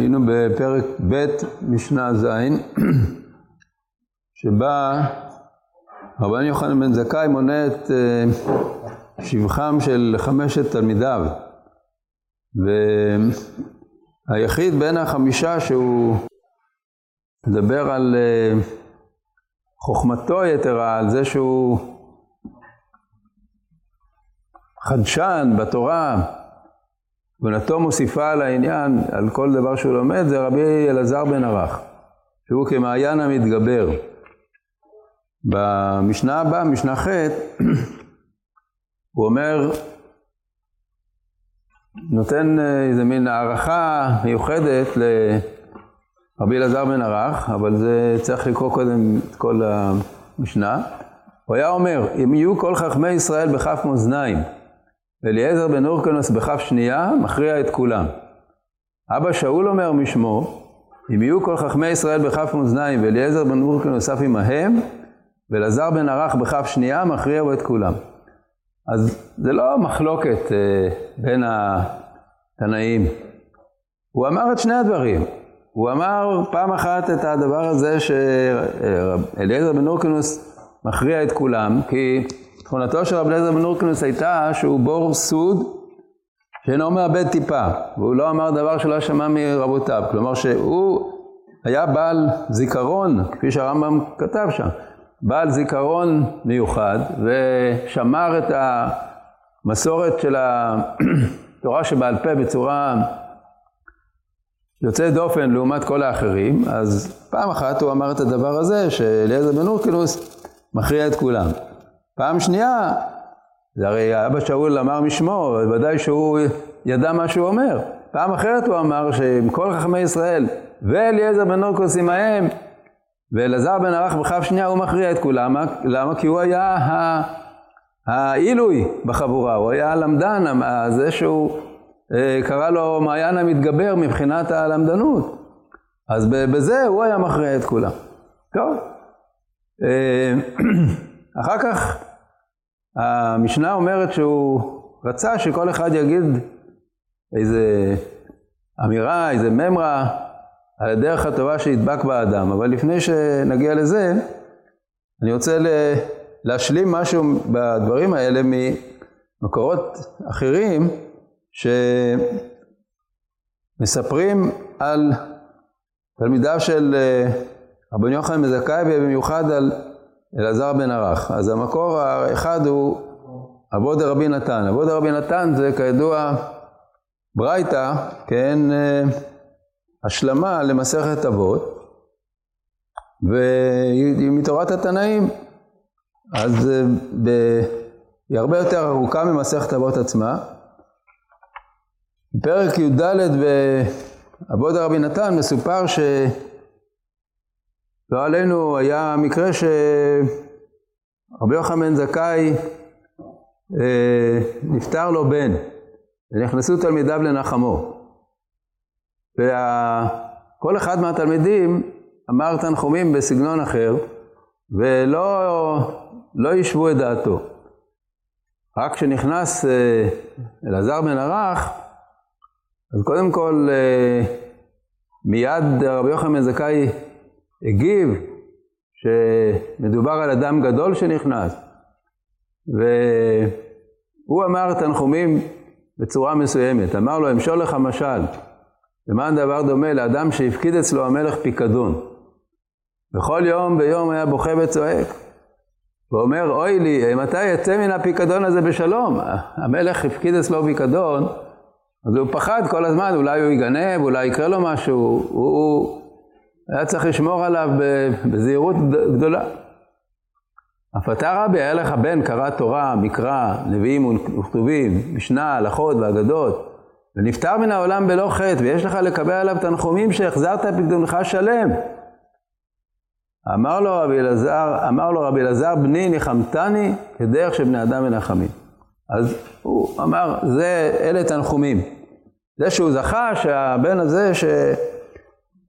היינו בפרק ב' משנה ז', שבה רבן יוחנן בן זכאי מונה את אה, שבחם של חמשת תלמידיו. והיחיד בין החמישה שהוא מדבר על אה, חוכמתו היתרה, על זה שהוא חדשן בתורה, בנתו מוסיפה על העניין, על כל דבר שהוא לומד, זה רבי אלעזר בן ערך, שהוא כמעיין המתגבר. במשנה הבאה, משנה ח', הוא אומר, נותן אה, איזה מין הערכה מיוחדת לרבי אלעזר בן ערך, אבל זה צריך לקרוא קודם את כל המשנה. הוא היה אומר, אם יהיו כל חכמי ישראל בכף מאזניים, ואליעזר בן אורקנוס בכף שנייה, מכריע את כולם. אבא שאול אומר משמו, אם יהיו כל חכמי ישראל בכף מאזניים ואליעזר בן אורקנוס אף עמהם, ואלעזר בן ערך בכף שנייה, מכריע בו את כולם. אז זה לא מחלוקת אה, בין התנאים. הוא אמר את שני הדברים. הוא אמר פעם אחת את הדבר הזה שאליעזר בן אורקנוס מכריע את כולם, כי תכונתו של רב אליעזר בן אורקנוס הייתה שהוא בור סוד שאינו מאבד טיפה, והוא לא אמר דבר שלא שמע מרבותיו, כלומר שהוא היה בעל זיכרון, כפי שהרמב"ם כתב שם, בעל זיכרון מיוחד, ושמר את המסורת של התורה שבעל פה בצורה יוצאת דופן לעומת כל האחרים, אז פעם אחת הוא אמר את הדבר הזה, שאליעזר בן אורקנוס מכריע את כולם. פעם שנייה, זה הרי אבא שאול אמר משמו, ודאי שהוא ידע מה שהוא אומר. פעם אחרת הוא אמר שעם כל חכמי ישראל ואליעזר בן אורקוס עמהם ואלעזר בן ערך בכף שנייה הוא מכריע את כולם. למה? כי הוא היה העילוי בחבורה, הוא היה הלמדן, זה שהוא אה, קרא לו מעיין המתגבר מבחינת הלמדנות. אז בזה הוא היה מכריע את כולם. טוב. אה, אחר כך המשנה אומרת שהוא רצה שכל אחד יגיד איזה אמירה, איזה ממרה, על הדרך הטובה שידבק באדם. אבל לפני שנגיע לזה, אני רוצה להשלים משהו בדברים האלה ממקורות אחרים שמספרים על תלמידיו של אה, רבן יוחנן מזכאי ובמיוחד על אלעזר בן ערך. אז המקור האחד הוא אבוד רבי נתן. אבוד רבי נתן זה כידוע ברייתא, כן, אה, השלמה למסכת אבות, והיא מתורת התנאים. אז אה, ב... היא הרבה יותר ארוכה ממסכת אבות עצמה. בפרק י"ד באבות רבי נתן מסופר ש... לא עלינו היה מקרה שרבי יוחנן זכאי אה, נפטר לו בן, ונכנסו תלמידיו לנחמו. וכל אחד מהתלמידים אמר תנחומים בסגנון אחר, ולא לא ישבו את דעתו. רק כשנכנס אה, אלעזר בן ערך, אז קודם כל אה, מיד רבי יוחנן זכאי הגיב שמדובר על אדם גדול שנכנס, והוא אמר תנחומים בצורה מסוימת, אמר לו, אמשול לך משל, למען דבר דומה לאדם שהפקיד אצלו המלך פיקדון. בכל יום ביום היה בוכה וצועק, ואומר, אוי לי, מתי יצא מן הפיקדון הזה בשלום? המלך הפקיד אצלו פיקדון, אז הוא פחד כל הזמן, אולי הוא יגנב, אולי יקרה לו משהו, הוא, היה צריך לשמור עליו בזהירות גדולה. אף אתה רבי, היה לך בן, קרא תורה, מקרא, נביאים וכתובים, משנה, הלכות ואגדות, ונפטר מן העולם בלא חטא, ויש לך לקבל עליו תנחומים שהחזרת פקדונך שלם. אמר לו רבי אלעזר, אמר לו רבי אלעזר, בני ניחמתני כדרך שבני אדם מנחמים. אז הוא אמר, זה, אלה תנחומים. זה שהוא זכה שהבן הזה, ש...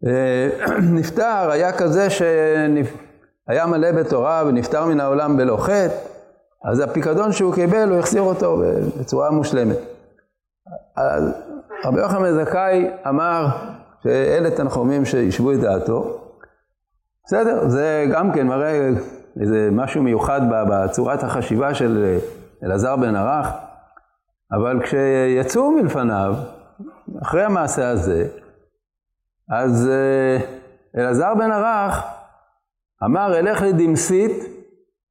אה, נפטר היה כזה שהיה מלא בתורה ונפטר מן העולם בלא חטא, אז הפיקדון שהוא קיבל, הוא החזיר אותו בצורה מושלמת. אז רבי יוחנן זכאי אמר שאלה תנחומים שישבו את דעתו. בסדר, זה גם כן מראה איזה משהו מיוחד בצורת החשיבה של אלעזר בן ערך, אבל כשיצאו מלפניו, אחרי המעשה הזה, אז אה, אלעזר בן ערך אמר, אלך לדמסית,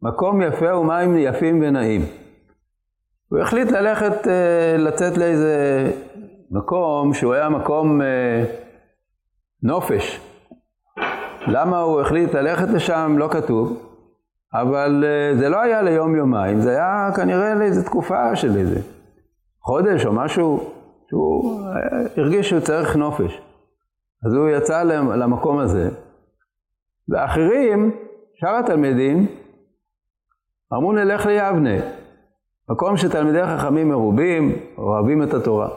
מקום יפה ומים יפים ונעים. הוא החליט ללכת, אה, לצאת לאיזה מקום שהוא היה מקום אה, נופש. למה הוא החליט ללכת לשם לא כתוב, אבל זה לא היה ליום-יומיים, זה היה כנראה לאיזו תקופה של איזה חודש או משהו, שהוא הרגיש שהוא צריך נופש. אז הוא יצא למקום הזה, ואחרים, שאר התלמידים, אמרו נלך ליבנה, מקום שתלמידי חכמים מרובים, אוהבים את התורה.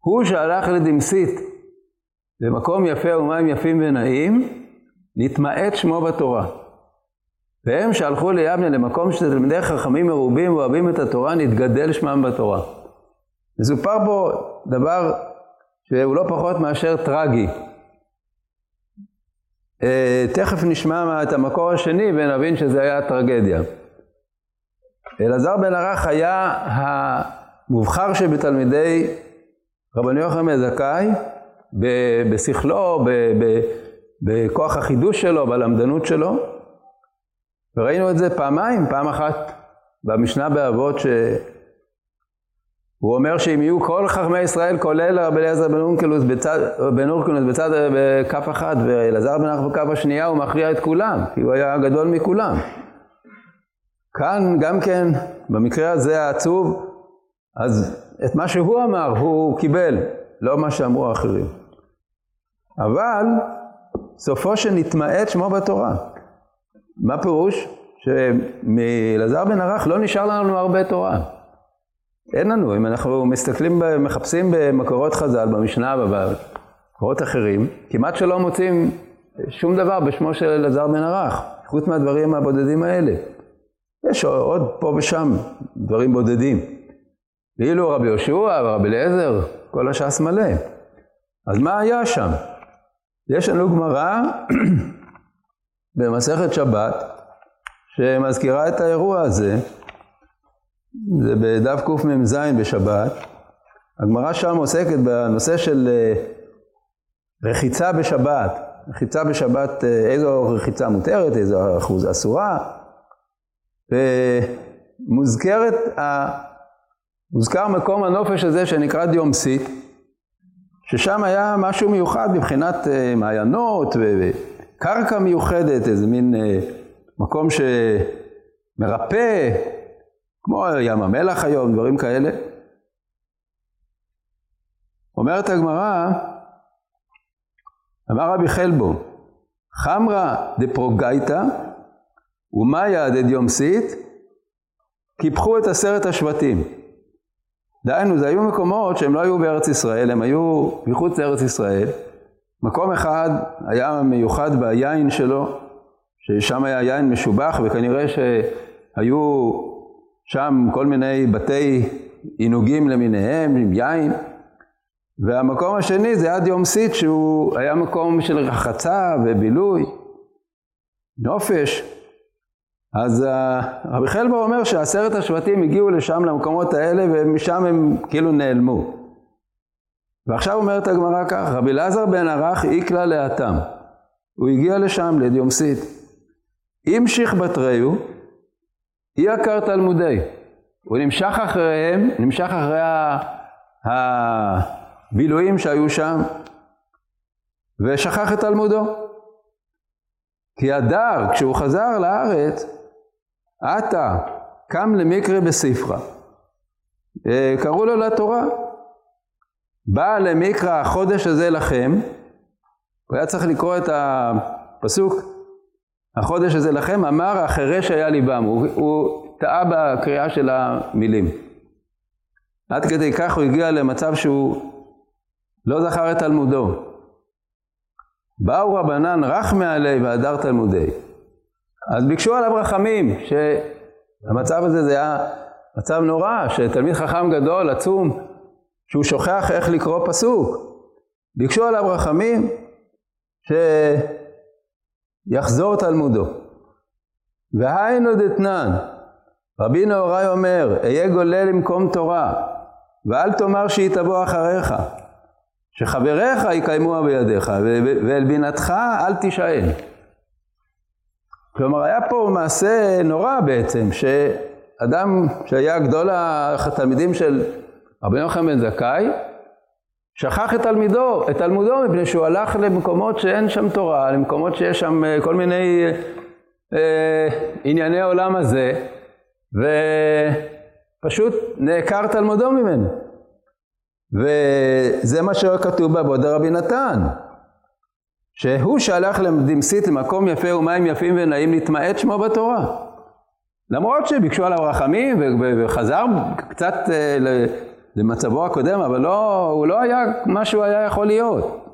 הוא שהלך לדמסית, למקום יפה ומים יפים ונעים, נתמעט שמו בתורה. והם שהלכו ליבנה למקום שתלמידי חכמים מרובים ואוהבים את התורה, נתגדל שמם בתורה. מסופר פה דבר שהוא לא פחות מאשר טרגי. אה, תכף נשמע את המקור השני ונבין שזה היה טרגדיה. אלעזר בן ערך היה המובחר שבתלמידי רבני יוחנן זכאי, בשכלו, בכוח החידוש שלו, בלמדנות שלו, וראינו את זה פעמיים, פעם אחת במשנה באבות. הוא אומר שאם יהיו כל חכמי ישראל, כולל רבי אליעזר בן אורקלוס בצד, בן אורקלוס בצד, בכף אחת, ואלעזר בן אח בכף השנייה, הוא מכריע את כולם, כי הוא היה הגדול מכולם. כאן גם כן, במקרה הזה העצוב, אז את מה שהוא אמר, הוא קיבל, לא מה שאמרו האחרים. אבל סופו שנתמעט שמו בתורה. מה פירוש? שמאלעזר בן ערך לא נשאר לנו הרבה תורה. אין לנו, אם אנחנו מסתכלים, מחפשים במקורות חז"ל, במשנה ובמקורות אחרים, כמעט שלא מוצאים שום דבר בשמו של אלעזר בן ערך, חוץ מהדברים הבודדים האלה. יש עוד פה ושם דברים בודדים. ואילו רבי יהושע ורבי אליעזר, כל הש"ס מלא. אז מה היה שם? יש לנו גמרא במסכת שבת, שמזכירה את האירוע הזה, זה בדף קמ"ז בשבת. הגמרא שם עוסקת בנושא של אה, רחיצה בשבת. רחיצה בשבת, אה, איזו רחיצה מותרת, איזו אחוז אסורה. ומוזכרת, מוזכר מקום הנופש הזה שנקרא דיומסית, ששם היה משהו מיוחד מבחינת אה, מעיינות וקרקע מיוחדת, איזה מין מקום שמרפא, כמו ים המלח היום, דברים כאלה. אומרת הגמרא, אמר רבי חלבו, חמרא דפרוגייתא ומאיה דדיומסית, קיפחו את עשרת השבטים. דהיינו, זה היו מקומות שהם לא היו בארץ ישראל, הם היו מחוץ לארץ ישראל. מקום אחד היה מיוחד ביין שלו, ששם היה יין משובח, וכנראה שהיו שם כל מיני בתי עינוגים למיניהם, עם יין. והמקום השני זה עד יום סית, שהוא היה מקום של רחצה ובילוי, נופש. אז אה, רבי חלבר אומר שעשרת השבטים הגיעו לשם, למקומות האלה, ומשם הם כאילו נעלמו. ועכשיו אומרת הגמרא כך, רבי אלעזר בן ערך איקלה לאטם. הוא הגיע לשם, לדיומסית. המשיך בתריו, אי עקר תלמודי. הוא נמשך אחריהם, נמשך אחרי הבילויים שהיו שם, ושכח את תלמודו. כי הדר, כשהוא חזר לארץ, עתה קם למקרה בספרה. אה, קראו לו לתורה. בא למקרא החודש הזה לכם, הוא היה צריך לקרוא את הפסוק החודש הזה לכם, אמר החירש היה ליבם, הוא, הוא טעה בקריאה של המילים. עד כדי כך הוא הגיע למצב שהוא לא זכר את תלמודו. באו רבנן רך מעלי והדר תלמודי. אז ביקשו עליו רחמים, שהמצב הזה זה היה מצב נורא, שתלמיד חכם גדול, עצום, שהוא שוכח איך לקרוא פסוק. ביקשו עליו רחמים שיחזור תלמודו. והיינו דתנן, רבי נהוראי אומר, אהיה גולל למקום תורה, ואל תאמר שהיא תבוא אחריך, שחבריך יקיימוה בידיך, ואל בינתך אל תישאל. כלומר, היה פה מעשה נורא בעצם, שאדם שהיה גדול התלמידים של רבי יוחנן בן זכאי, שכח את תלמידו, את תלמודו, מפני שהוא הלך למקומות שאין שם תורה, למקומות שיש שם אה, כל מיני אה, ענייני עולם הזה, ופשוט נעקר תלמודו ממנו. וזה מה שכתוב בעבוד רבי נתן, שהוא שהלך לדמסית למקום יפה ומים יפים ונעים להתמעט שמו בתורה. למרות שביקשו עליו רחמים וחזר קצת אה, למצבו הקודם, אבל לא, הוא לא היה מה שהוא היה יכול להיות.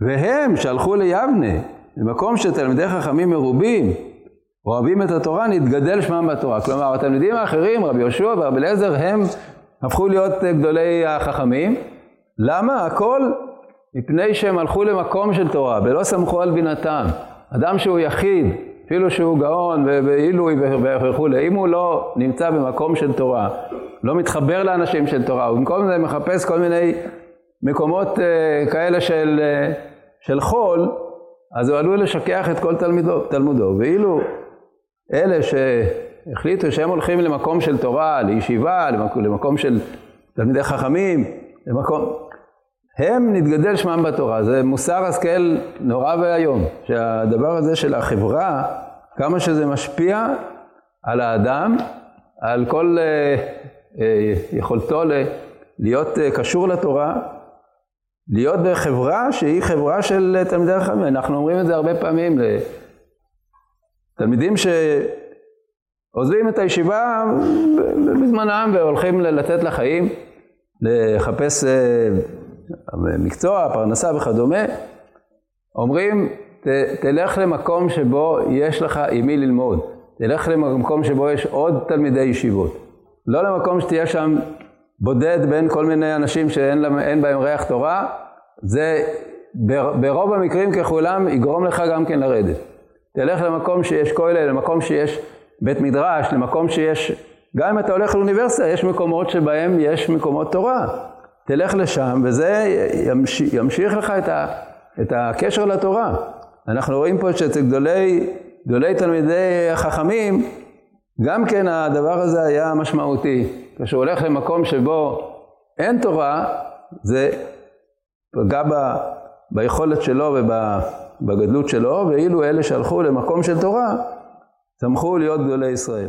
והם שהלכו ליבנה, למקום שתלמידי חכמים מרובים, אוהבים את התורה, נתגדל שמם בתורה. כלומר, התלמידים האחרים, רבי יהושע ורבי אליעזר, הם הפכו להיות גדולי החכמים. למה? הכל מפני שהם הלכו למקום של תורה, ולא סמכו על בינתם. אדם שהוא יחיד, אפילו שהוא גאון ועילוי וכולי, אם הוא לא נמצא במקום של תורה, לא מתחבר לאנשים של תורה, הוא במקום זה מחפש כל מיני מקומות uh, כאלה של, uh, של חול, אז הוא עלול לשכח את כל תלמידו, תלמודו. ואילו אלה שהחליטו שהם הולכים למקום של תורה, לישיבה, למקום, למקום של תלמידי חכמים, למקום... הם נתגדל שמם בתורה. זה מוסר השכל נורא ואיום, שהדבר הזה של החברה, כמה שזה משפיע על האדם, על כל uh, uh, יכולתו להיות uh, קשור לתורה, להיות בחברה שהיא חברה של תלמידי חכמים. אנחנו אומרים את זה הרבה פעמים לתלמידים שעוזבים את הישיבה בזמנם והולכים לצאת לחיים, לחפש מקצוע, פרנסה וכדומה. אומרים, ת, תלך למקום שבו יש לך עם מי ללמוד. תלך למקום שבו יש עוד תלמידי ישיבות. לא למקום שתהיה שם בודד בין כל מיני אנשים שאין בהם ריח תורה, זה ברוב המקרים ככולם יגרום לך גם כן לרדת. תלך למקום שיש כולל, למקום שיש בית מדרש, למקום שיש, גם אם אתה הולך לאוניברסיטה, יש מקומות שבהם יש מקומות תורה. תלך לשם, וזה ימשיך, ימשיך לך את, ה, את הקשר לתורה. אנחנו רואים פה שאצל גדולי, גדולי תלמידי החכמים, גם כן הדבר הזה היה משמעותי. כשהוא הולך למקום שבו אין תורה, זה פגע ב, ביכולת שלו ובגדלות שלו, ואילו אלה שהלכו למקום של תורה, צמחו להיות גדולי ישראל.